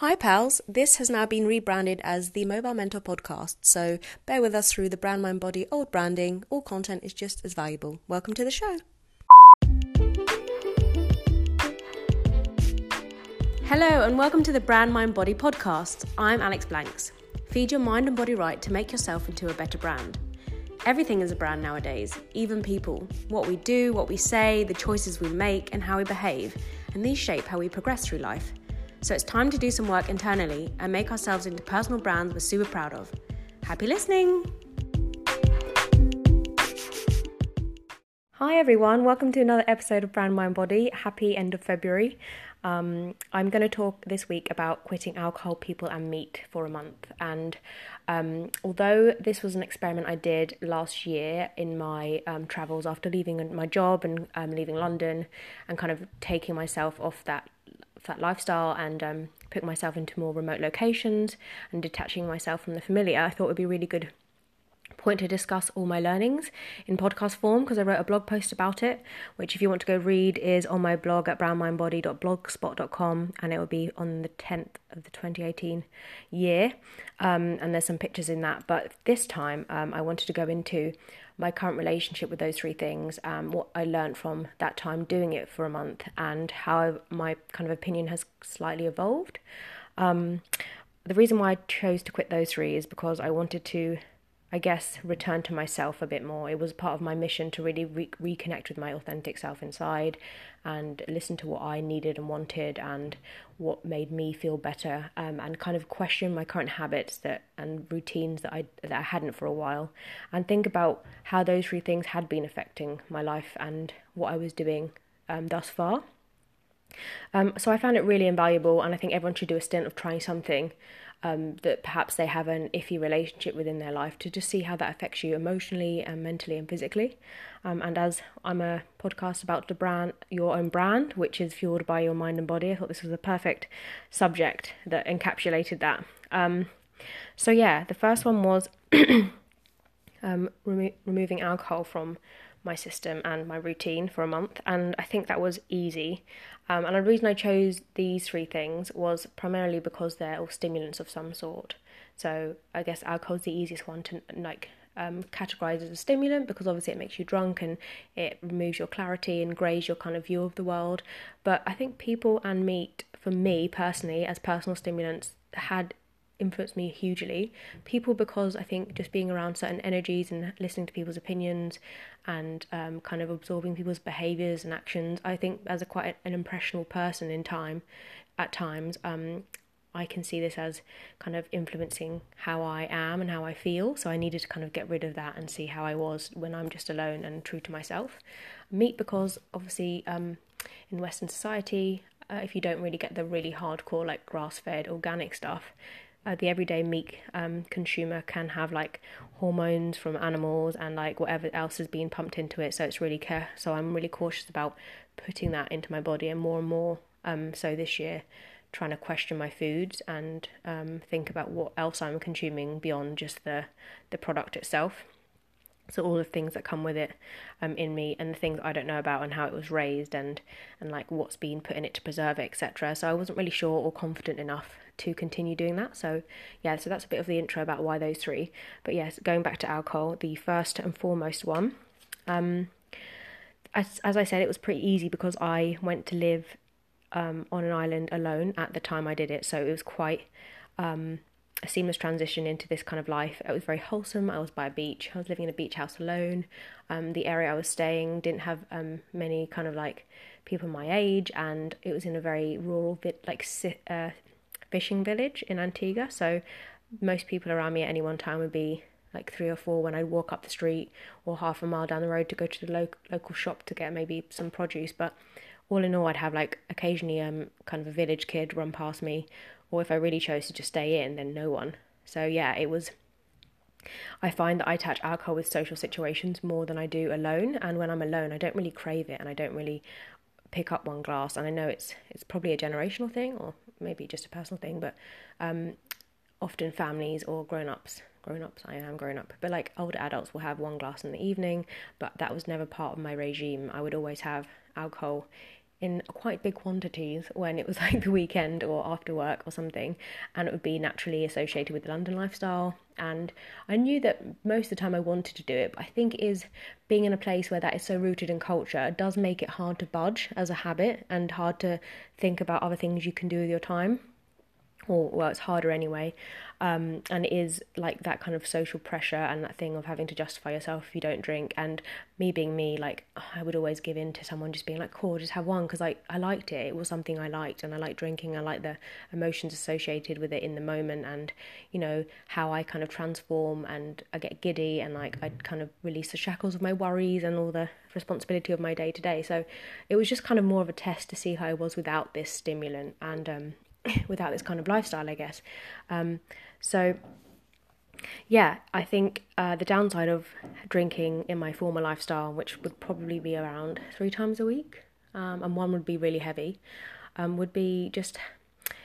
Hi, pals. This has now been rebranded as the Mobile Mentor Podcast, so bear with us through the brand mind body old branding. All content is just as valuable. Welcome to the show. Hello, and welcome to the Brand Mind Body Podcast. I'm Alex Blanks. Feed your mind and body right to make yourself into a better brand. Everything is a brand nowadays, even people. What we do, what we say, the choices we make, and how we behave, and these shape how we progress through life. So it's time to do some work internally and make ourselves into personal brands we're super proud of. Happy listening! Hi everyone, welcome to another episode of Brand Mind Body. Happy end of February. Um, I'm going to talk this week about quitting alcohol, people, and meat for a month. And um, although this was an experiment I did last year in my um, travels after leaving my job and um, leaving London and kind of taking myself off that that lifestyle and um, putting myself into more remote locations and detaching myself from the familiar, I thought it would be really good point to discuss all my learnings in podcast form because I wrote a blog post about it, which if you want to go read is on my blog at brandmindbody.blogspot.com and it will be on the 10th of the 2018 year. Um, and there's some pictures in that. But this time um, I wanted to go into my current relationship with those three things, um, what I learned from that time doing it for a month, and how my kind of opinion has slightly evolved. Um, the reason why I chose to quit those three is because I wanted to I guess, return to myself a bit more. It was part of my mission to really re- reconnect with my authentic self inside and listen to what I needed and wanted and what made me feel better um, and kind of question my current habits that and routines that I that I hadn't for a while and think about how those three things had been affecting my life and what I was doing um, thus far. Um, so I found it really invaluable, and I think everyone should do a stint of trying something um, that perhaps they have an iffy relationship within their life to just see how that affects you emotionally and mentally and physically. Um, and as I'm a podcast about the brand, your own brand, which is fueled by your mind and body, I thought this was a perfect subject that encapsulated that. Um, so yeah, the first one was um, remo- removing alcohol from my system and my routine for a month, and I think that was easy. Um, and the reason I chose these three things was primarily because they're all stimulants of some sort. So I guess alcohol is the easiest one to like um, categorize as a stimulant because obviously it makes you drunk and it removes your clarity and greys your kind of view of the world. But I think people and meat, for me personally, as personal stimulants, had influenced me hugely. People, because I think just being around certain energies and listening to people's opinions and um, kind of absorbing people's behaviors and actions, I think as a quite an impressionable person in time, at times, um, I can see this as kind of influencing how I am and how I feel. So I needed to kind of get rid of that and see how I was when I'm just alone and true to myself. Meat, because obviously um, in Western society, uh, if you don't really get the really hardcore, like grass fed organic stuff, uh, the everyday meat um, consumer can have like hormones from animals and like whatever else is being pumped into it. So it's really care. So I'm really cautious about putting that into my body and more and more. Um, so this year, trying to question my foods and um, think about what else I'm consuming beyond just the the product itself. So all the things that come with it um, in me and the things I don't know about and how it was raised and and like what's been put in it to preserve it, etc. So I wasn't really sure or confident enough to continue doing that. So, yeah, so that's a bit of the intro about why those three. But yes, going back to alcohol, the first and foremost one. Um, as, as I said, it was pretty easy because I went to live um, on an island alone at the time I did it. So it was quite um, a seamless transition into this kind of life. It was very wholesome. I was by a beach. I was living in a beach house alone. Um, the area I was staying didn't have um, many kind of like people my age, and it was in a very rural, like uh, fishing village in Antigua. So most people around me at any one time would be like three or four when I'd walk up the street or half a mile down the road to go to the lo- local shop to get maybe some produce. But all in all, I'd have like occasionally um kind of a village kid run past me, or if I really chose to just stay in, then no one. So yeah, it was. I find that I attach alcohol with social situations more than I do alone, and when I'm alone, I don't really crave it, and I don't really pick up one glass. And I know it's it's probably a generational thing, or maybe just a personal thing, but um, often families or grown ups, grown ups, I am grown up, but like older adults will have one glass in the evening, but that was never part of my regime. I would always have alcohol in quite big quantities when it was like the weekend or after work or something, and it would be naturally associated with the London lifestyle. And I knew that most of the time I wanted to do it, but I think is being in a place where that is so rooted in culture it does make it hard to budge as a habit and hard to think about other things you can do with your time or well it's harder anyway um, and it is like that kind of social pressure and that thing of having to justify yourself if you don't drink and me being me like i would always give in to someone just being like cool just have one because I, I liked it. It was something i liked and i like drinking. I like the emotions associated with it in the moment and you know how i kind of transform and i get giddy and like i kind of release the shackles of my worries and all the responsibility of my day to day. So it was just kind of more of a test to see how i was without this stimulant and um, without this kind of lifestyle, I guess. Um, so, yeah, I think uh, the downside of drinking in my former lifestyle, which would probably be around three times a week, um, and one would be really heavy, um, would be just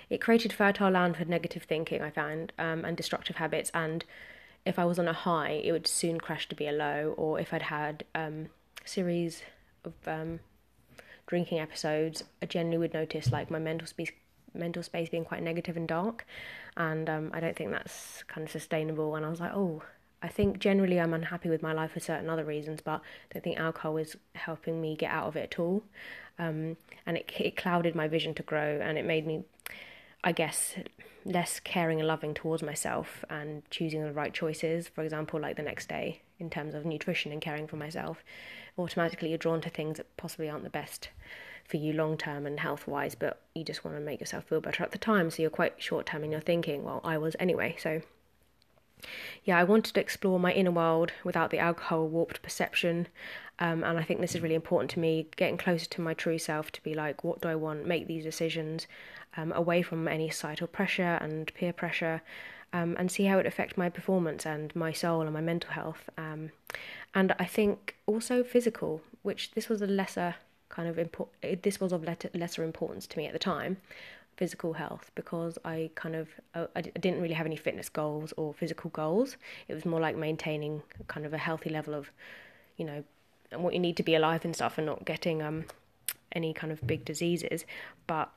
it created fertile land for negative thinking, I found, um, and destructive habits. And if I was on a high, it would soon crash to be a low, or if I'd had um, a series of um, drinking episodes, I generally would notice like my mental space mental space being quite negative and dark, and um, I don't think that's kind of sustainable. And I was like, oh, I think generally I'm unhappy with my life for certain other reasons, but I don't think alcohol is helping me get out of it at all. Um, and it it clouded my vision to grow, and it made me, I guess, less caring and loving towards myself and choosing the right choices. For example, like the next day in terms of nutrition and caring for myself, automatically you're drawn to things that possibly aren't the best for you long term and health wise, but you just want to make yourself feel better at the time. So you're quite short term in your thinking. Well, I was anyway. So yeah, I wanted to explore my inner world without the alcohol warped perception. Um, and I think this is really important to me, getting closer to my true self to be like, what do I want? Make these decisions um, away from any societal pressure and peer pressure. Um, and see how it affect my performance and my soul and my mental health. Um, and I think also physical, which this was a lesser kind of important. This was of lesser importance to me at the time, physical health, because I kind of uh, I didn't really have any fitness goals or physical goals. It was more like maintaining kind of a healthy level of, you know, what you need to be alive and stuff, and not getting um any kind of big diseases. But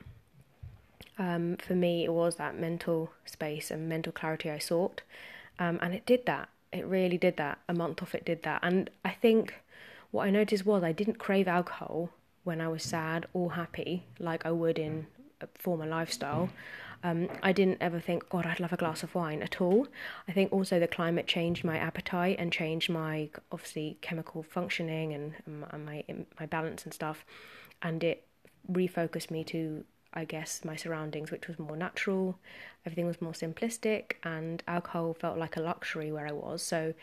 um, for me, it was that mental space and mental clarity I sought, um, and it did that. It really did that. A month off, it did that, and I think what I noticed was I didn't crave alcohol when I was sad or happy, like I would in uh, a former lifestyle. Um, I didn't ever think, God, I'd love a glass of wine at all. I think also the climate changed my appetite and changed my obviously chemical functioning and, um, and my um, my balance and stuff, and it refocused me to I guess my surroundings, which was more natural. Everything was more simplistic, and alcohol felt like a luxury where I was. So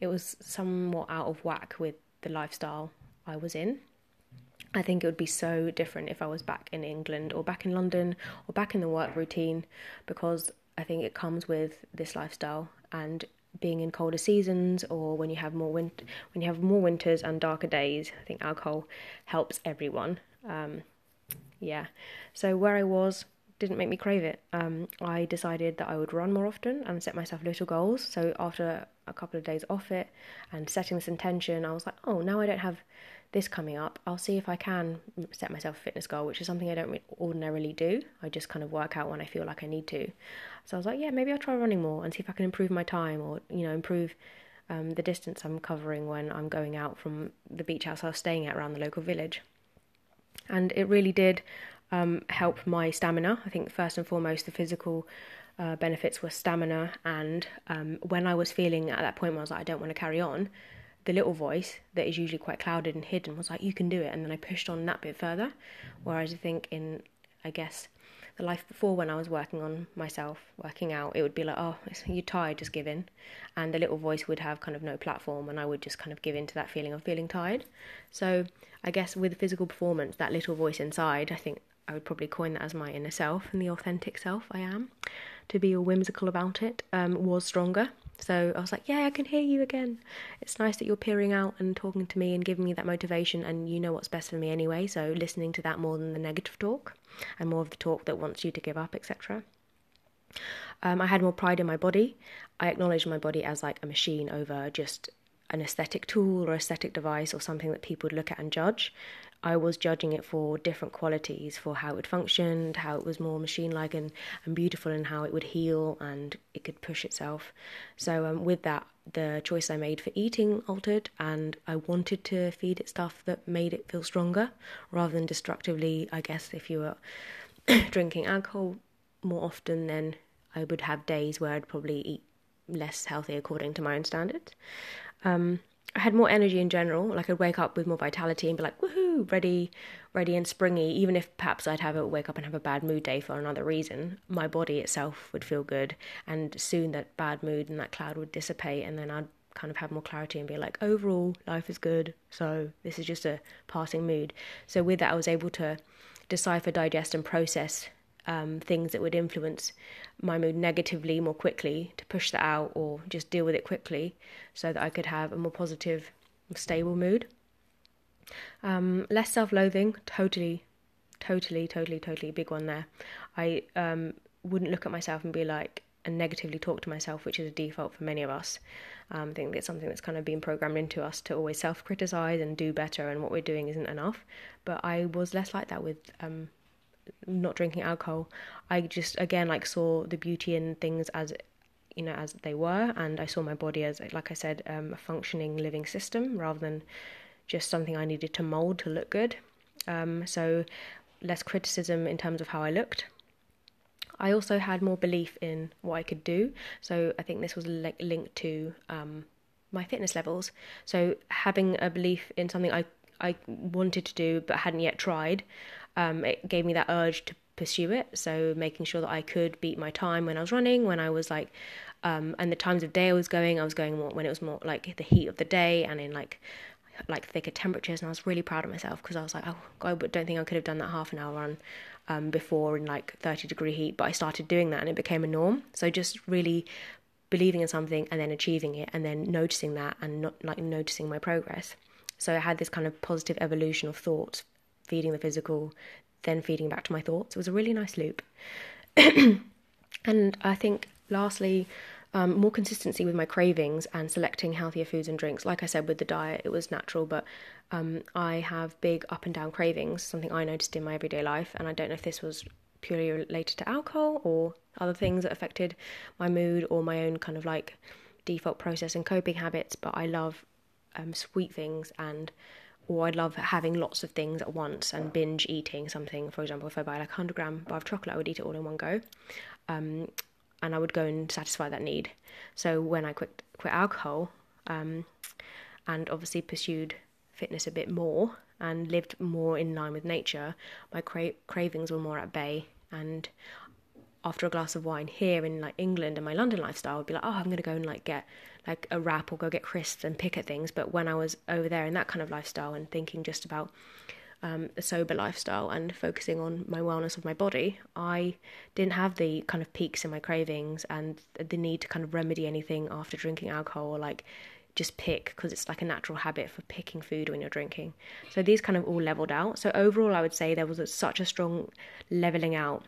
it was somewhat out of whack with the lifestyle I was in. I think it would be so different if I was back in England or back in London or back in the work routine because I think it comes with this lifestyle and being in colder seasons or when you have more win- when you have more winters and darker days. I think alcohol helps everyone. Um, yeah. So where I was didn't make me crave it. Um, I decided that I would run more often and set myself little goals. So after a couple of days off it and setting this intention, I was like, oh, now I don't have this coming up, I'll see if I can set myself a fitness goal, which is something I don't ordinarily do. I just kind of work out when I feel like I need to. So I was like, yeah, maybe I'll try running more and see if I can improve my time or, you know, improve um, the distance I'm covering when I'm going out from the beach house I was staying at around the local village. And it really did um, help my stamina. I think first and foremost, the physical uh, benefits were stamina. And um, when I was feeling at that point where I was like, I don't want to carry on, the little voice that is usually quite clouded and hidden was like, you can do it. And then I pushed on that bit further. Whereas I think in, I guess, the life before when I was working on myself, working out, it would be like, oh, you're tired, just give in. And the little voice would have kind of no platform, and I would just kind of give in to that feeling of feeling tired. So I guess with physical performance, that little voice inside, I think I would probably coin that as my inner self and the authentic self I am, to be all whimsical about it, um, was stronger. So I was like, yeah, I can hear you again. It's nice that you're peering out and talking to me and giving me that motivation, and you know what's best for me anyway. So listening to that more than the negative talk and more of the talk that wants you to give up, etc. Um, I had more pride in my body. I acknowledged my body as like a machine over just an aesthetic tool or aesthetic device or something that people would look at and judge. I was judging it for different qualities, for how it functioned, how it was more machine like and, and beautiful, and how it would heal and it could push itself. So, um, with that, the choice I made for eating altered, and I wanted to feed it stuff that made it feel stronger rather than destructively. I guess if you were drinking alcohol more often, then I would have days where I'd probably eat less healthy according to my own standards. Um, I had more energy in general. Like I'd wake up with more vitality and be like, woohoo, ready, ready and springy. Even if perhaps I'd have a wake up and have a bad mood day for another reason, my body itself would feel good. And soon that bad mood and that cloud would dissipate, and then I'd kind of have more clarity and be like, overall, life is good. So this is just a passing mood. So with that, I was able to decipher, digest, and process um, things that would influence my mood negatively more quickly to push that out or just deal with it quickly so that I could have a more positive, stable mood. Um, less self loathing, totally, totally, totally, totally big one there. I um, wouldn't look at myself and be like, and negatively talk to myself, which is a default for many of us. Um, I think it's something that's kind of been programmed into us to always self criticize and do better, and what we're doing isn't enough. But I was less like that with um, not drinking alcohol, I just again like saw the beauty in things as you know as they were, and I saw my body as like I said um, a functioning living system rather than just something I needed to mold to look good. Um, so less criticism in terms of how I looked. I also had more belief in what I could do. So I think this was li- linked to um, my fitness levels. So having a belief in something I I wanted to do but hadn't yet tried, um, it gave me that urge to pursue it. So making sure that I could beat my time when I was running, when I was like, um, and the times of day I was going, I was going more when it was more like the heat of the day and in like like thicker temperatures. And I was really proud of myself because I was like, oh God, I don't think I could have done that half an hour run um, before in like 30 degree heat. But I started doing that and it became a norm. So just really believing in something and then achieving it and then noticing that and not like noticing my progress. So I had this kind of positive evolution of thoughts feeding the physical, then feeding back to my thoughts. It was a really nice loop. and I think, lastly, um, more consistency with my cravings and selecting healthier foods and drinks. Like I said, with the diet, it was natural, but um, I have big up and down cravings, something I noticed in my everyday life. And I don't know if this was purely related to alcohol or other things that affected my mood or my own kind of like default process and coping habits, but I love um, sweet things and or I love having lots of things at once and binge eating something. For example, if I buy like a 100 gram bar of chocolate, I would eat it all in one go. Um, and I would go and satisfy that need. So when I quit, quit alcohol um, and obviously pursued fitness a bit more and lived more in line with nature, my cra- cravings were more at bay. And after a glass of wine here in like England and my London lifestyle, I'd be like, oh, I'm to go and like get like a wrap or go get crisps and pick at things. But when I was over there in that kind of lifestyle and thinking just about um, a sober lifestyle and focusing on my wellness of my body, I didn't have the kind of peaks in my cravings and the need to kind of remedy anything after drinking alcohol or like just pick because it's like a natural habit for picking food when you're drinking. So these kind of all leveled out. So overall, I would say there was a, such a strong leveling out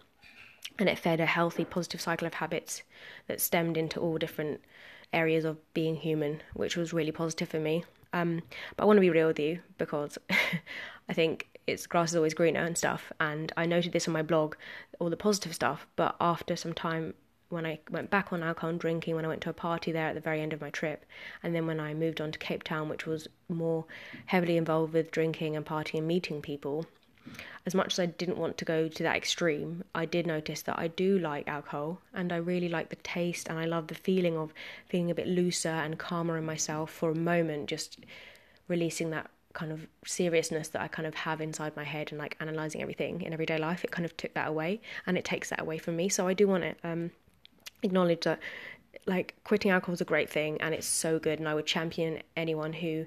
and it fed a healthy, positive cycle of habits that stemmed into all different areas of being human, which was really positive for me. Um, but I want to be real with you because I think it's grass is always greener and stuff. And I noted this on my blog, all the positive stuff. But after some time, when I went back on alcohol and drinking, when I went to a party there at the very end of my trip, and then when I moved on to Cape Town, which was more heavily involved with drinking and partying and meeting people, as much as I didn't want to go to that extreme, I did notice that I do like alcohol and I really like the taste and I love the feeling of feeling a bit looser and calmer in myself for a moment, just releasing that kind of seriousness that I kind of have inside my head and like analyzing everything in everyday life. It kind of took that away and it takes that away from me. So I do want to um, acknowledge that like quitting alcohol is a great thing and it's so good and I would champion anyone who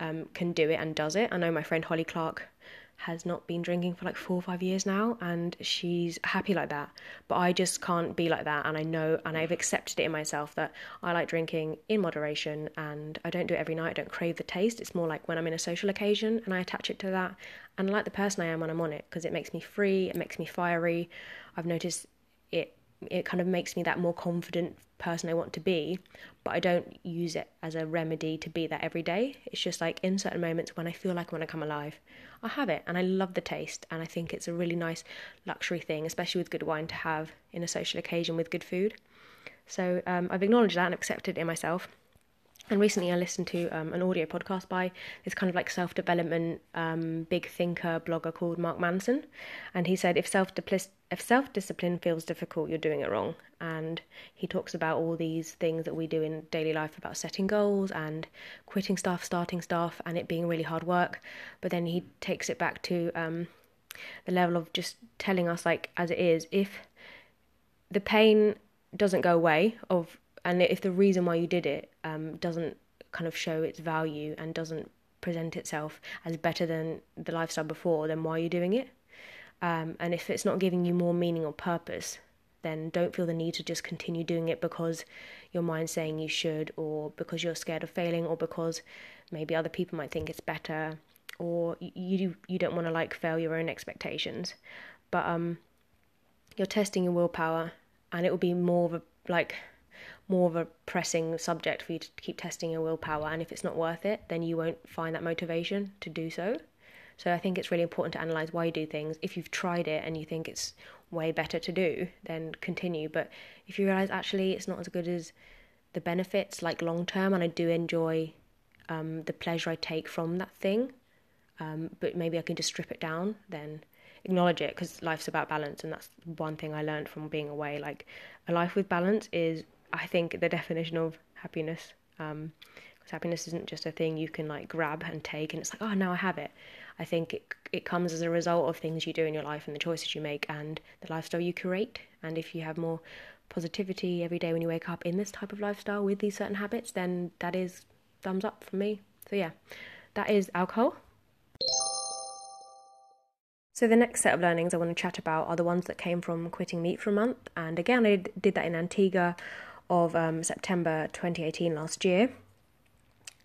um, can do it and does it. I know my friend Holly Clark has not been drinking for like four or five years now and she's happy like that. But i just can't be like that and i know and i've accepted it in myself that i like drinking in moderation and i don't do it every night i don't crave the taste. It's more like when i'm in a social occasion and i attach it to that. And I like the person i am when i'm on it because it makes me free it makes me fiery. I've noticed it kind of makes me that more confident person I want to be, but I don't use it as a remedy to be that every day. It's just like in certain moments when I feel like I want to come alive, I have it and I love the taste and I think it's a really nice luxury thing, especially with good wine to have in a social occasion with good food. So um, I've acknowledged that and accepted it in myself. And recently, I listened to um, an audio podcast by this kind of like self development um, big thinker blogger called Mark Manson, and he said if self self discipline feels difficult, you're doing it wrong. And he talks about all these things that we do in daily life about setting goals and quitting stuff, starting stuff, and it being really hard work. But then he takes it back to um, the level of just telling us like as it is if the pain doesn't go away of and if the reason why you did it um, doesn't kind of show its value and doesn't present itself as better than the lifestyle before, then why are you doing it? Um, and if it's not giving you more meaning or purpose, then don't feel the need to just continue doing it because your mind's saying you should, or because you're scared of failing, or because maybe other people might think it's better, or you you don't want to like fail your own expectations. But um, you're testing your willpower, and it will be more of a like more of a pressing subject for you to keep testing your willpower. And if it's not worth it, then you won't find that motivation to do so. So I think it's really important to analyze why you do things. If you've tried it and you think it's way better to do, then continue. But if you realize actually it's not as good as the benefits, like long term, and I do enjoy um, the pleasure I take from that thing, um, but maybe I can just strip it down, then acknowledge it because life's about balance. And that's one thing I learned from being away. Like a life with balance is I think the definition of happiness. Um, because happiness isn't just a thing you can like grab and take and it's like oh now I have it. I think it it comes as a result of things you do in your life and the choices you make and the lifestyle you create. And if you have more positivity every day when you wake up in this type of lifestyle with these certain habits, then that is thumbs up for me. So yeah, that is alcohol. So the next set of learnings I want to chat about are the ones that came from quitting meat for a month. And again, I did that in Antigua of um, September 2018 last year.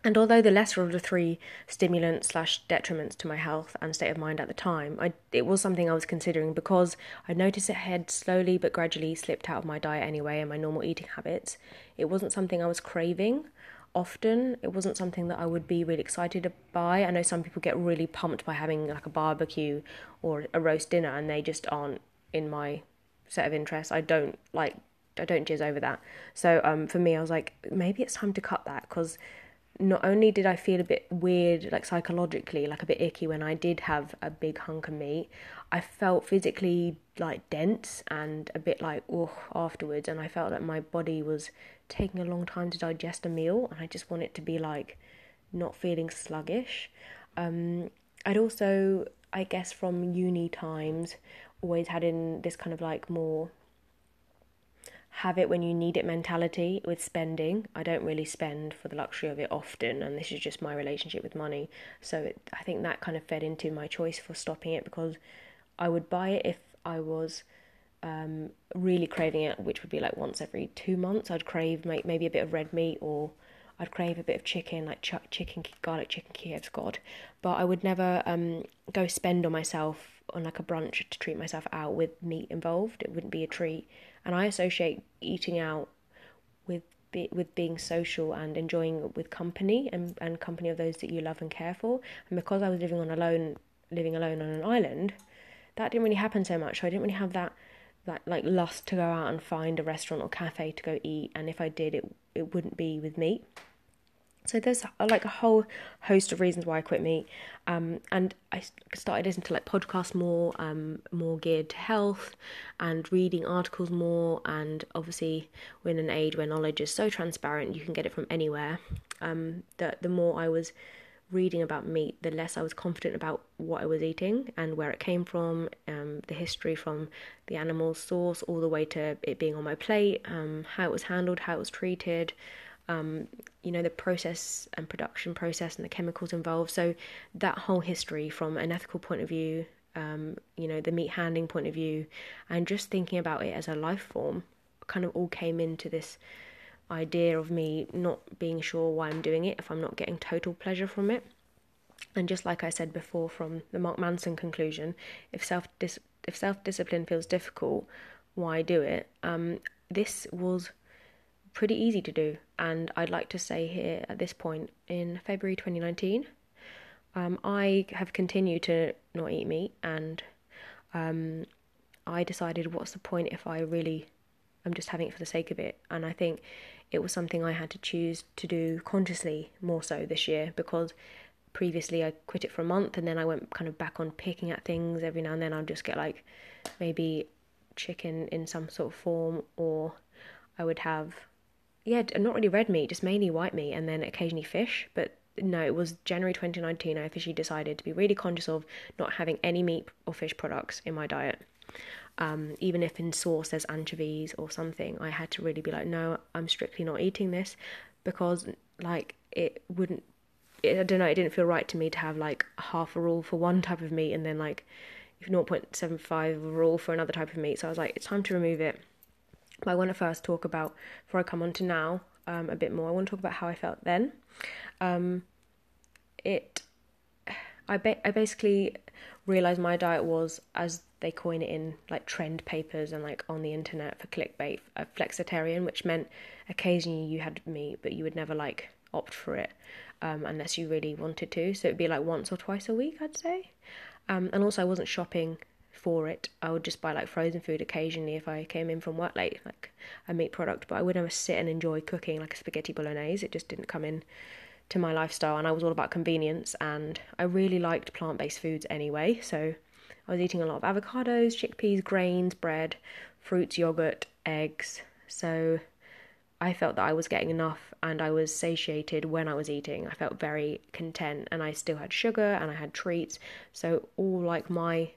And although the lesser of the three stimulants slash detriments to my health and state of mind at the time, I, it was something I was considering because I noticed it had slowly but gradually slipped out of my diet anyway and my normal eating habits. It wasn't something I was craving often. It wasn't something that I would be really excited by. I know some people get really pumped by having like a barbecue or a roast dinner and they just aren't in my set of interests. I don't like I don't jizz over that. So um, for me, I was like, maybe it's time to cut that because not only did I feel a bit weird, like psychologically, like a bit icky when I did have a big hunk of meat, I felt physically like dense and a bit like oh afterwards, and I felt that my body was taking a long time to digest a meal, and I just want it to be like not feeling sluggish. Um, I'd also, I guess, from uni times, always had in this kind of like more have it when you need it mentality with spending. I don't really spend for the luxury of it often, and this is just my relationship with money. So it, I think that kind of fed into my choice for stopping it because I would buy it if I was um, really craving it, which would be like once every two months. I'd crave maybe a bit of red meat or I'd crave a bit of chicken, like ch- chicken, garlic chicken Kiev's God. But I would never um, go spend on myself on like a brunch to treat myself out with meat involved. It wouldn't be a treat and I associate eating out with be, with being social and enjoying with company and, and company of those that you love and care for. And because I was living on alone, living alone on an island, that didn't really happen so much. So I didn't really have that that like lust to go out and find a restaurant or cafe to go eat. And if I did, it it wouldn't be with meat. So there's like a whole host of reasons why I quit meat, um, and I started listening to like podcasts more, um, more geared to health, and reading articles more. And obviously, we're in an age where knowledge is so transparent; you can get it from anywhere. Um, the the more I was reading about meat, the less I was confident about what I was eating and where it came from, um, the history from the animal source all the way to it being on my plate, um, how it was handled, how it was treated, um, you know, the process and production process and the chemicals involved. So that whole history from an ethical point of view, um, you know, the meat handling point of view, and just thinking about it as a life form kind of all came into this idea of me not being sure why I'm doing it if I'm not getting total pleasure from it. And just like I said before from the Mark Manson conclusion, if self if self discipline feels difficult, why do it. Um, this was pretty easy to do, and I'd like to say here at this point in February 2019, um, I have continued to not eat meat, and um, I decided what's the point if I really am just having it for the sake of it, and I think it was something I had to choose to do consciously more so this year because previously I quit it for a month and then I went kind of back on picking at things every now and then. I'd just get like maybe chicken in some sort of form or I would have yeah not really red meat just mainly white meat and then occasionally fish but no it was January 2019 I officially decided to be really conscious of not having any meat or fish products in my diet um, even if in sauce there's anchovies or something I had to really be like no I'm strictly not eating this because like it wouldn't I don't know, it didn't feel right to me to have like half a rule for one type of meat and then like 0.75 rule for another type of meat. So I was like, it's time to remove it. I want to first talk about, before I come on to now um, a bit more, I want to talk about how I felt then. Um, it, I, ba- I basically realized my diet was, as they coin it in like trend papers and like on the internet for clickbait, a flexitarian, which meant occasionally you had meat, but you would never like opt for it um, unless you really wanted to. So it'd be like once or twice a week, I'd say. Um, and also, I wasn't shopping for it. I would just buy like frozen food occasionally if I came in from work late, like a meat product. But I would never sit and enjoy cooking like a spaghetti bolognese. It just didn't come in to my lifestyle, and I was all about convenience. And I really liked plant based foods anyway. So I was eating a lot of avocados, chickpeas, grains, bread, fruits, yogurt, eggs. So I felt that I was getting enough and I was satiated when I was eating. I felt very content and I still had sugar and I had treats. So all like my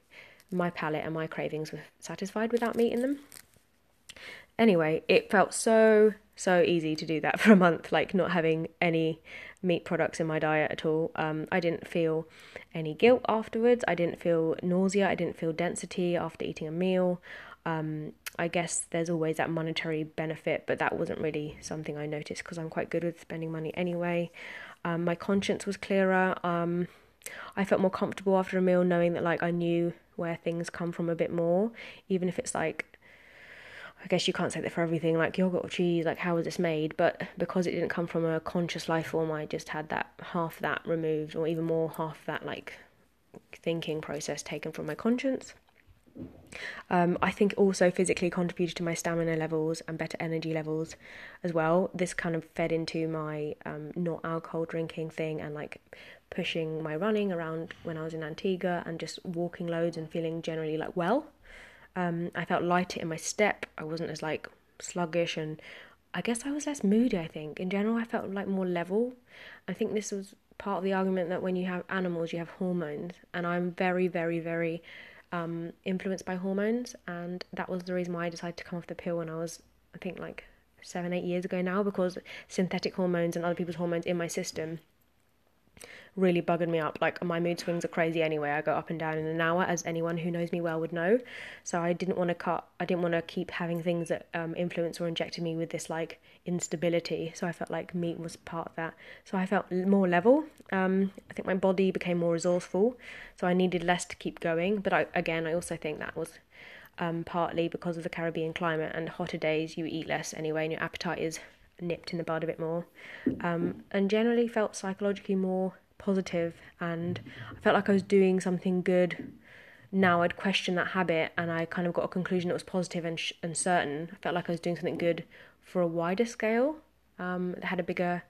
my palate and my cravings were satisfied without meat in them. Anyway, it felt so so easy to do that for a month, like not having any meat products in my diet at all. Um, I didn't feel any guilt afterwards. I didn't feel nausea. I didn't feel density after eating a meal. Um, I guess there's always that monetary benefit, but that wasn't really something I noticed because I'm quite good with spending money anyway. Um, my conscience was clearer. Um, I felt more comfortable after a meal knowing that like I knew where things come from a bit more, even if it's like I guess you can't say that for everything, like yogurt or cheese, like how was this made? But because it didn't come from a conscious life form, I just had that half that removed, or even more half that like thinking process taken from my conscience. Um, I think also physically contributed to my stamina levels and better energy levels as well. This kind of fed into my um, not alcohol drinking thing and like pushing my running around when I was in Antigua and just walking loads and feeling generally like well. Um, I felt lighter in my step. I wasn't as like sluggish and I guess I was less moody. I think in general I felt like more level. I think this was part of the argument that when you have animals you have hormones and I'm very very very um, influenced by hormones, and that was the reason why I decided to come off the pill when I was, I think, like seven, eight years ago now, because synthetic hormones and other people's hormones in my system really bugging me up. Like my mood swings are crazy anyway. I go up and down in an hour, as anyone who knows me well would know. So I didn't want to cut. I didn't want to keep having things that um, influence or injected me with this like instability. So I felt like meat was part of that. So I felt more level. Um, I think my body became more resourceful. So I needed less to keep going. But I, again, I also think that was um, partly because of the Caribbean climate and hotter days. You eat less anyway, and your appetite is nipped in the bud a bit more. Um, and generally felt psychologically more positive and I felt like I was doing something good. Now I'd question that habit and I kind of got a conclusion that was positive and, sh- and certain. I felt like I was doing something good for a wider scale um, that had a bigger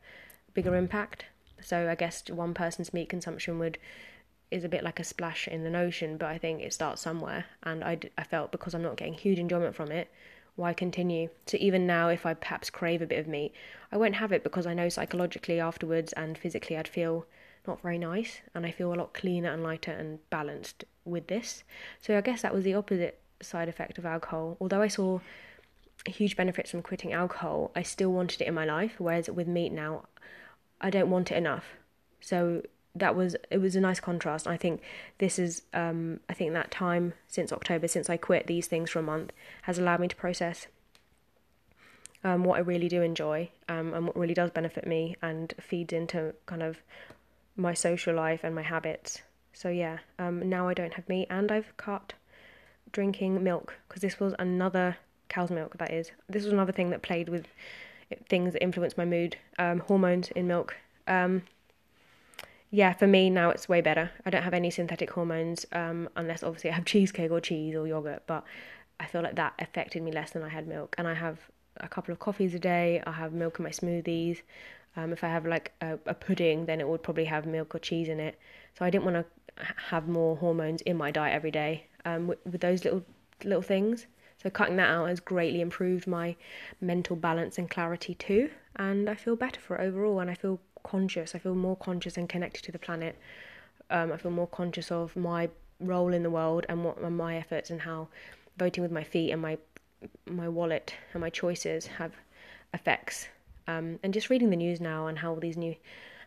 bigger impact. So I guess one person's meat consumption would is a bit like a splash in the ocean, but I think it starts somewhere. And I, I felt because I'm not getting huge enjoyment from it, why continue? So even now, if I perhaps crave a bit of meat, I won't have it because I know psychologically afterwards and physically I'd feel not very nice, and I feel a lot cleaner and lighter and balanced with this. So I guess that was the opposite side effect of alcohol. Although I saw huge benefits from quitting alcohol, I still wanted it in my life. Whereas with meat now, I don't want it enough. So that was it was a nice contrast. I think this is um, I think that time since October, since I quit these things for a month, has allowed me to process um, what I really do enjoy um, and what really does benefit me and feeds into kind of my social life and my habits. So yeah, um, now I don't have meat and I've cut drinking milk because this was another cow's milk. That is, this was another thing that played with things that influence my mood. Um, hormones in milk. Yeah, for me now it's way better. I don't have any synthetic hormones um, unless obviously I have cheesecake or cheese or yogurt, but I feel like that affected me less than I had milk. And I have a couple of coffees a day. I have milk in my smoothies. Um, if I have like a, a, pudding, then it would probably have milk or cheese in it. So I didn't want to have more hormones in my diet every day um, with, with those little little things. So cutting that out has greatly improved my mental balance and clarity too, and I feel better for it overall. And I feel conscious. I feel more conscious and connected to the planet. Um, I feel more conscious of my role in the world and what my efforts and how voting with my feet and my my wallet and my choices have effects. Um, and just reading the news now and how all these new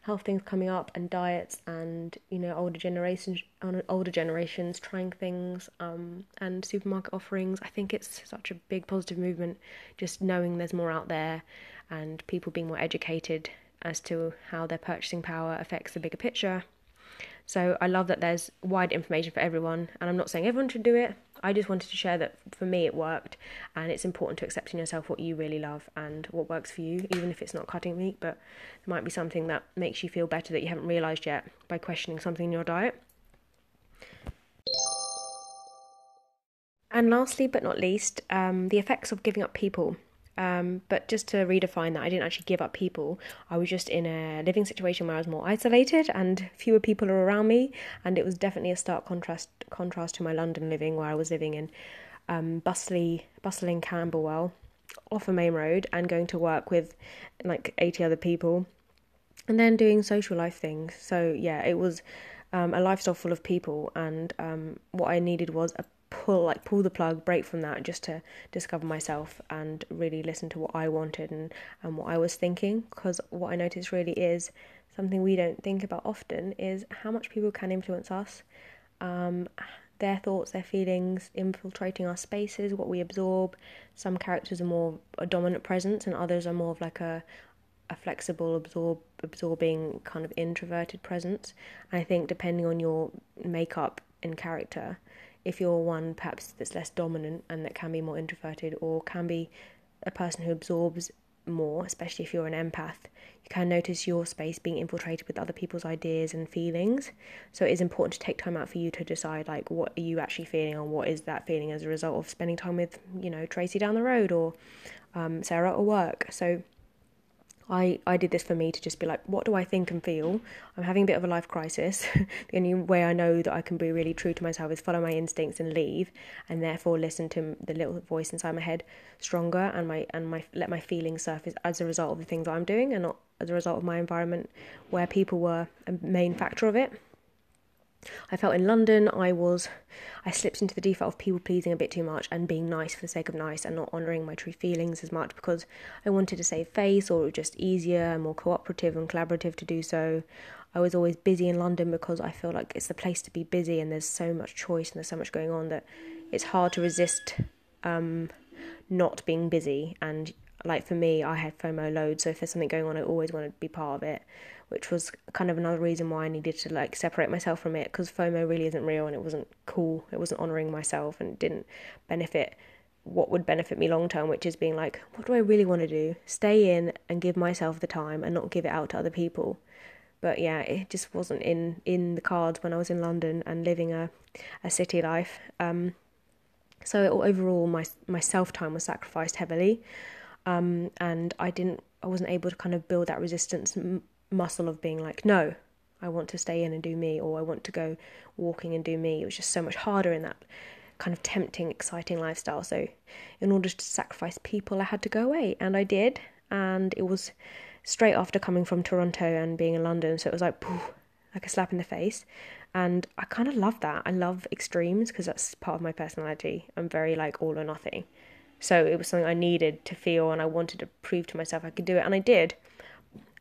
health things coming up and diets and you know older generations older generations trying things um, and supermarket offerings i think it's such a big positive movement just knowing there's more out there and people being more educated as to how their purchasing power affects the bigger picture. So I love that there's wide information for everyone, and I'm not saying everyone should do it. I just wanted to share that for me it worked, and it's important to accept in yourself what you really love and what works for you, even if it's not cutting meat, but it might be something that makes you feel better that you haven't realised yet by questioning something in your diet. And lastly, but not least, um, the effects of giving up people. Um, but just to redefine that, I didn't actually give up people. I was just in a living situation where I was more isolated and fewer people are around me, and it was definitely a stark contrast contrast to my London living, where I was living in um, bustly, bustling Camberwell, off a main road, and going to work with like eighty other people, and then doing social life things. So yeah, it was um, a lifestyle full of people, and um, what I needed was a pull like pull the plug break from that just to discover myself and really listen to what i wanted and and what i was thinking. Because what i noticed really is something we don't think about often is how much people can influence us. Um, their thoughts their feelings infiltrating our spaces what we absorb. Some characters are more a dominant presence and others are more of like a a flexible absorb absorbing kind of introverted presence. And i think depending on your makeup and character if you're one perhaps that's less dominant and that can be more introverted or can be a person who absorbs more, especially if you're an empath, you can notice your space being infiltrated with other people's ideas and feelings. So it is important to take time out for you to decide like what are you actually feeling and what is that feeling as a result of spending time with, you know, Tracy down the road or um, Sarah at work. So I, I did this for me to just be like, what do I think and feel? I'm having a bit of a life crisis. the only way I know that I can be really true to myself is follow my instincts and leave, and therefore listen to the little voice inside my head stronger and my and my let my feelings surface as a result of the things I'm doing and not as a result of my environment where people were a main factor of it. I felt in London I was I slipped into the default of people pleasing a bit too much and being nice for the sake of nice and not honouring my true feelings as much because I wanted to save face or it was just easier and more cooperative and collaborative to do so. I was always busy in London because I feel like it's the place to be busy and there's so much choice and there's so much going on that it's hard to resist um, not being busy and like for me I had FOMO loads so if there's something going on I always want to be part of it which was kind of another reason why I needed to like separate myself from it because FOMO really isn't real and it wasn't cool. It wasn't honoring myself and didn't benefit what would benefit me long term, which is being like, what do I really want to do? Stay in and give myself the time and not give it out to other people. But yeah, it just wasn't in in the cards when I was in London and living a a city life. Um, so overall, my my self time was sacrificed heavily, um, and I didn't I wasn't able to kind of build that resistance muscle of being like, no, I want to stay in and do me, or I want to go walking and do me. It was just so much harder in that kind of tempting, exciting lifestyle. So, in order to sacrifice people, I had to go away, and I did. And it was straight after coming from Toronto and being in London, so it was like, poof, like a slap in the face. And I kind of love that. I love extremes because that's part of my personality. I'm very like all or nothing. So it was something I needed to feel, and I wanted to prove to myself I could do it, and I did.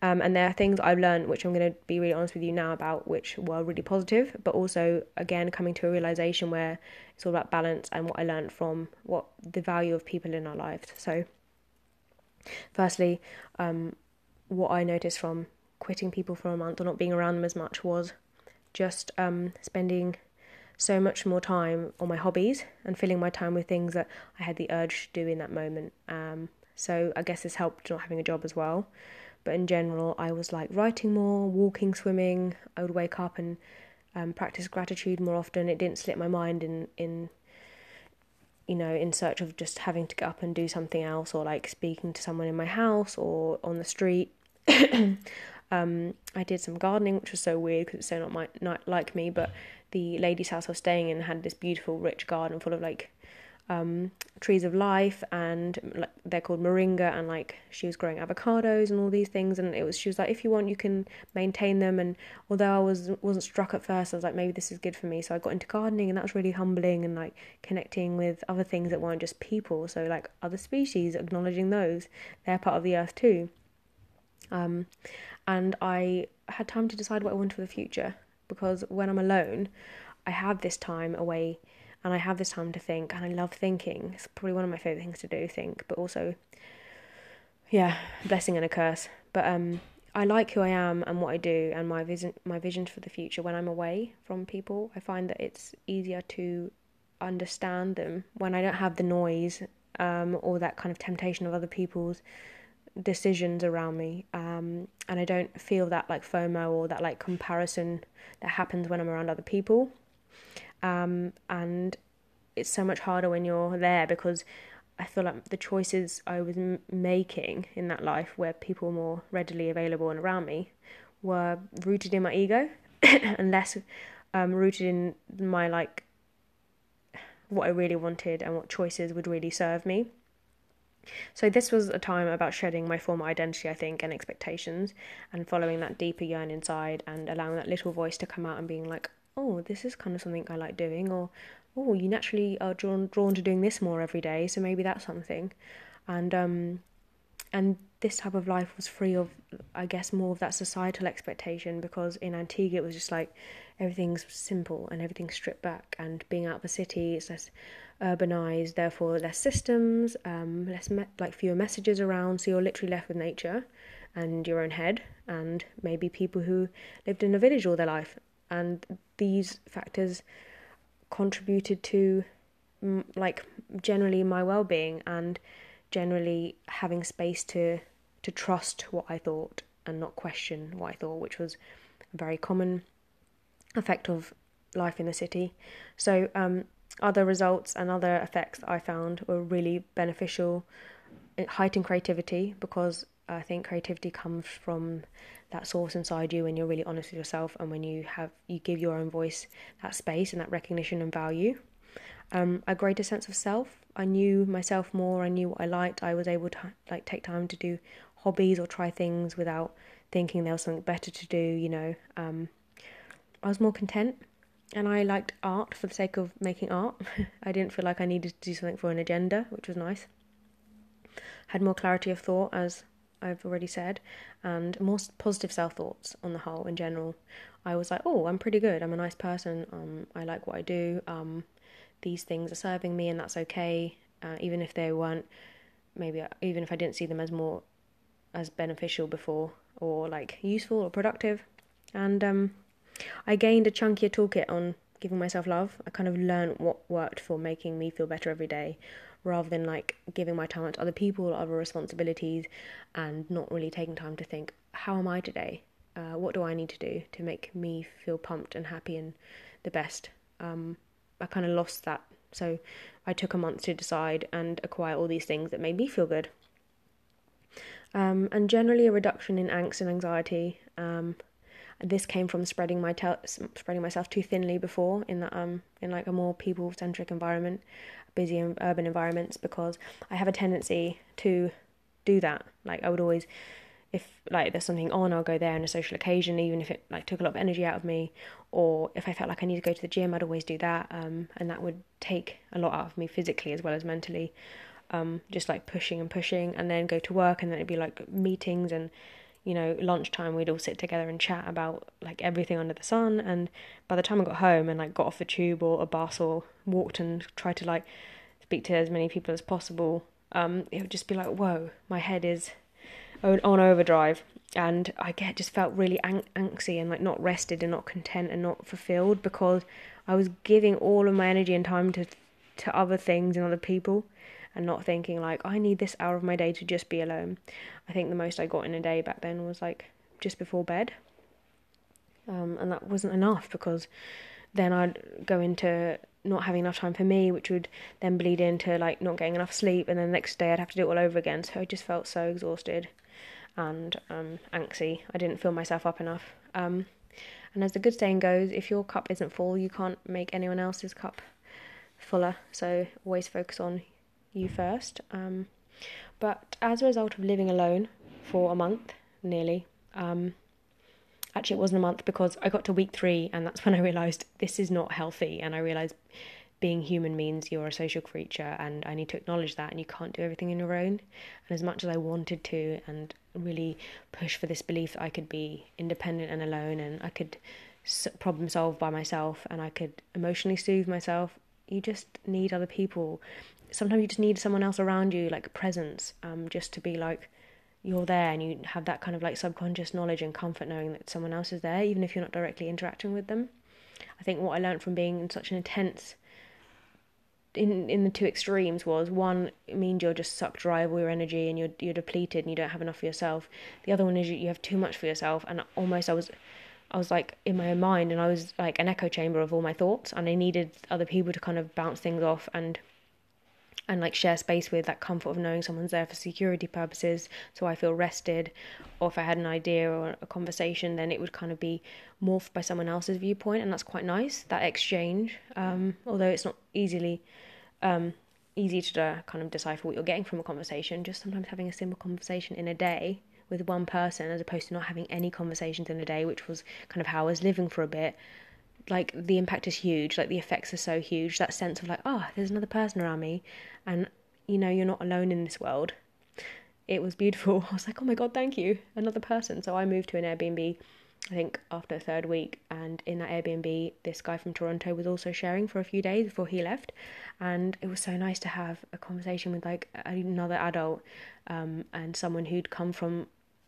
Um, and there are things I've learned, which I'm going to be really honest with you now about, which were really positive, but also, again, coming to a realization where it's all about balance and what I learned from what the value of people in our lives. So, firstly, um, what I noticed from quitting people for a month or not being around them as much was just um, spending so much more time on my hobbies and filling my time with things that I had the urge to do in that moment. Um, so I guess this helped not having a job as well. But in general, I was like writing more, walking, swimming. I would wake up and um, practice gratitude more often. It didn't slip my mind in in you know in search of just having to get up and do something else or like speaking to someone in my house or on the street. um, I did some gardening, which was so weird because it's so not my not like me. But the lady's house I was staying in had this beautiful, rich garden full of like um, trees of life, and like they're called moringa, and like she was growing avocados and all these things, and it was she was like, if you want, you can maintain them. And although I was wasn't struck at first, I was like, maybe this is good for me. So I got into gardening, and that was really humbling, and like connecting with other things that weren't just people. So like other species, acknowledging those they're part of the earth too. Um, and I had time to decide what I wanted for the future because when I'm alone, I have this time away and I have this time to think, and I love thinking. It's probably one of my favorite things to do, think, but also, yeah, blessing and a curse. But um, I like who I am and what I do, and my vision, my visions for the future. When I'm away from people, I find that it's easier to understand them when I don't have the noise um, or that kind of temptation of other people's decisions around me um, and I don't feel that like FOMO or that like comparison that happens when I'm around other people um, and it's so much harder when you're there because I feel like the choices I was m- making in that life where people were more readily available and around me were rooted in my ego and less um, rooted in my like what I really wanted and what choices would really serve me. So this was a time about shedding my former identity, I think, and expectations, and following that deeper yearn inside, and allowing that little voice to come out and being like, "Oh, this is kind of something I like doing," or "Oh, you naturally are drawn drawn to doing this more every day, so maybe that's something," and um, and this type of life was free of, I guess, more of that societal expectation because in Antigua it was just like everything's simple and everything's stripped back, and being out of the city, it's less urbanized, therefore less systems, um, less me- like fewer messages around. So you're literally left with nature and your own head, and maybe people who lived in a village all their life. And these factors contributed to, like, generally my well-being and generally having space to to trust what I thought and not question what I thought, which was a very common effect of life in the city. So um, other results and other effects I found were really beneficial. It heightened creativity because I think creativity comes from that source inside you when you're really honest with yourself and when you have you give your own voice that space and that recognition and value. Um, a greater sense of self. I knew myself more. I knew what I liked. I was able to like take time to do hobbies or try things without thinking there was something better to do. You know, um, I was more content and I liked art for the sake of making art. I didn't feel like I needed to do something for an agenda, which was nice. Had more clarity of thought, as I've already said, and more positive self thoughts on the whole in general. I was like, oh, I'm pretty good. I'm a nice person. Um, I like what I do. Um, these things are serving me, and that's okay. Uh, even if they weren't, maybe even if I didn't see them as more as beneficial before, or like useful or productive, and um, I gained a chunkier toolkit on giving myself love. I kind of learned what worked for making me feel better every day rather than like giving my time to other people other responsibilities and not really taking time to think, how am I today? Uh, what do I need to do to make me feel pumped and happy and the best? Um, I kind of lost that. So I took a month to decide and acquire all these things that made me feel good. Um, and generally, a reduction in angst and anxiety. Um, this came from spreading my tel- spreading myself too thinly before in that um in like a more people centric environment, busy urban environments because I have a tendency to do that. Like I would always if like there's something on, I'll go there on a social occasion, even if it like took a lot of energy out of me. Or if I felt like I need to go to the gym, I'd always do that, um, and that would take a lot out of me physically as well as mentally. Um, just like pushing and pushing, and then go to work, and then it'd be like meetings and you know, lunchtime we'd all sit together and chat about like everything under the sun. And by the time I got home and like got off the tube or a bus or walked and tried to like speak to as many people as possible, um, it would just be like, whoa, my head is on overdrive. And I get just felt really anxious and like not rested and not content and not fulfilled because I was giving all of my energy and time to to other things and other people and not thinking like I need this hour of my day to just be alone. I think the most I got in a day back then was like just before bed. Um, and that wasn't enough because then I'd go into not having enough time for me, which would then bleed into like not getting enough sleep, and then the next day I'd have to do it all over again. So I just felt so exhausted and um, anxious. I didn't fill myself up enough. Um, and as the good saying goes, if your cup isn't full, you can't make anyone else's cup fuller. So always focus on you first. Um, but as a result of living alone for a month, nearly, um, actually, it wasn't a month because I got to week three, and that's when I realised this is not healthy. And I realised being human means you're a social creature, and I need to acknowledge that, and you can't do everything on your own. And as much as I wanted to, and really push for this belief that I could be independent and alone, and I could problem solve by myself, and I could emotionally soothe myself, you just need other people. Sometimes you just need someone else around you, like presence, um, just to be like you're there and you have that kind of like subconscious knowledge and comfort knowing that someone else is there, even if you're not directly interacting with them. I think what I learned from being in such an intense in in the two extremes was one it means you're just sucked dry of all your energy and you're you're depleted and you don't have enough for yourself. The other one is you, you have too much for yourself and almost I was I was like in my own mind and I was like an echo chamber of all my thoughts and I needed other people to kind of bounce things off and and like share space with that comfort of knowing someone's there for security purposes so I feel rested or if I had an idea or a conversation then it would kind of be morphed by someone else's viewpoint and that's quite nice that exchange um, although it's not easily um, easy to uh, kind of decipher what you're getting from a conversation just sometimes having a simple conversation in a day with one person as opposed to not having any conversations in a day, which was kind of how I was living for a bit. Like the impact is huge, like the effects are so huge. That sense of like, oh, there's another person around me, and you know, you're not alone in this world. It was beautiful. I was like, oh my god, thank you, another person. So I moved to an Airbnb I think after the third week, and in that Airbnb, this guy from Toronto was also sharing for a few days before he left, and it was so nice to have a conversation with like another adult, um, and someone who'd come from,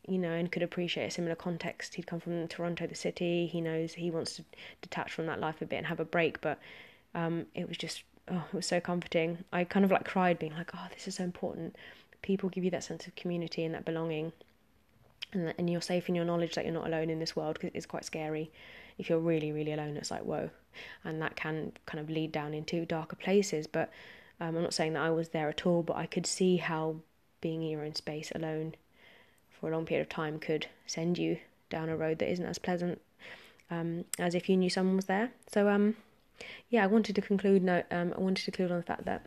you know, and could appreciate a similar context. He'd come from Toronto, the city. He knows he wants to detach from that life a bit and have a break, but um, it was just oh, it was so comforting. I kind of like cried, being like, oh, this is so important. People give you that sense of community and that belonging and, and you're safe in your knowledge that you're not alone in this world because it's quite scary if you're really really alone it's like whoa and that can kind of lead down into darker places but um, i'm not saying that i was there at all but i could see how being in your own space alone for a long period of time could send you down a road that isn't as pleasant um, as if you knew someone was there so um, yeah i wanted to conclude no um, i wanted to conclude on the fact that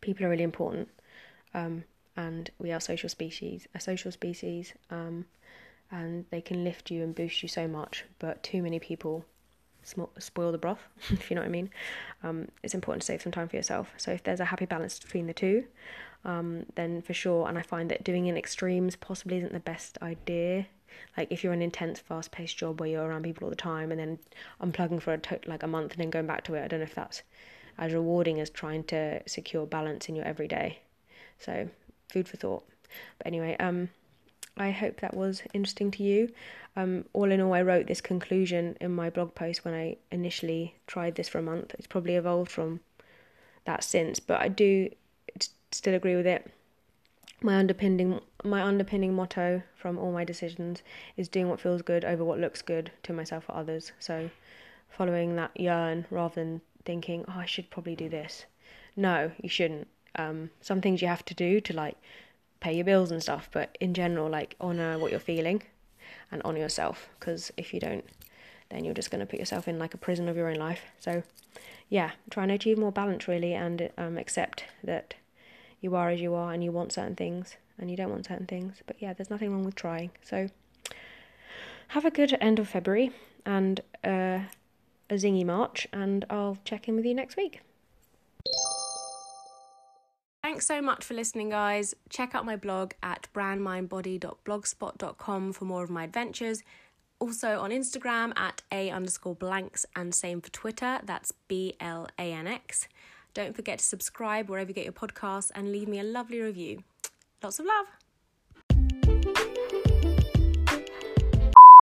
people are really important um, and we are social species, a social species, um, and they can lift you and boost you so much. But too many people spoil the broth, if you know what I mean. Um, it's important to save some time for yourself. So if there's a happy balance between the two, um, then for sure. And I find that doing in extremes possibly isn't the best idea. Like if you're an intense, fast-paced job where you're around people all the time, and then unplugging for a to- like a month and then going back to it, I don't know if that's as rewarding as trying to secure balance in your everyday. So food for thought. But anyway, um, I hope that was interesting to you. Um, all in all, I wrote this conclusion in my blog post when I initially tried this for a month. It's probably evolved from that since, but I do still agree with it. My underpinning my underpinning motto from all my decisions is doing what feels good over what looks good to myself or others. So, following that yearn rather than thinking, "Oh, I should probably do this." No, you shouldn't um, some things you have to do to like pay your bills and stuff, but in general, like honor what you're feeling and honor yourself because if you don't, then you're just going to put yourself in like a prison of your own life. So, yeah, trying to achieve more balance really and um, accept that you are as you are and you want certain things and you don't want certain things. But yeah, there's nothing wrong with trying. So, have a good end of February and uh, a zingy March, and I'll check in with you next week. Thanks so much for listening, guys. Check out my blog at brandmindbody.blogspot.com for more of my adventures. Also on Instagram at a underscore blanx and same for Twitter. That's B L A N X. Don't forget to subscribe wherever you get your podcasts and leave me a lovely review. Lots of love.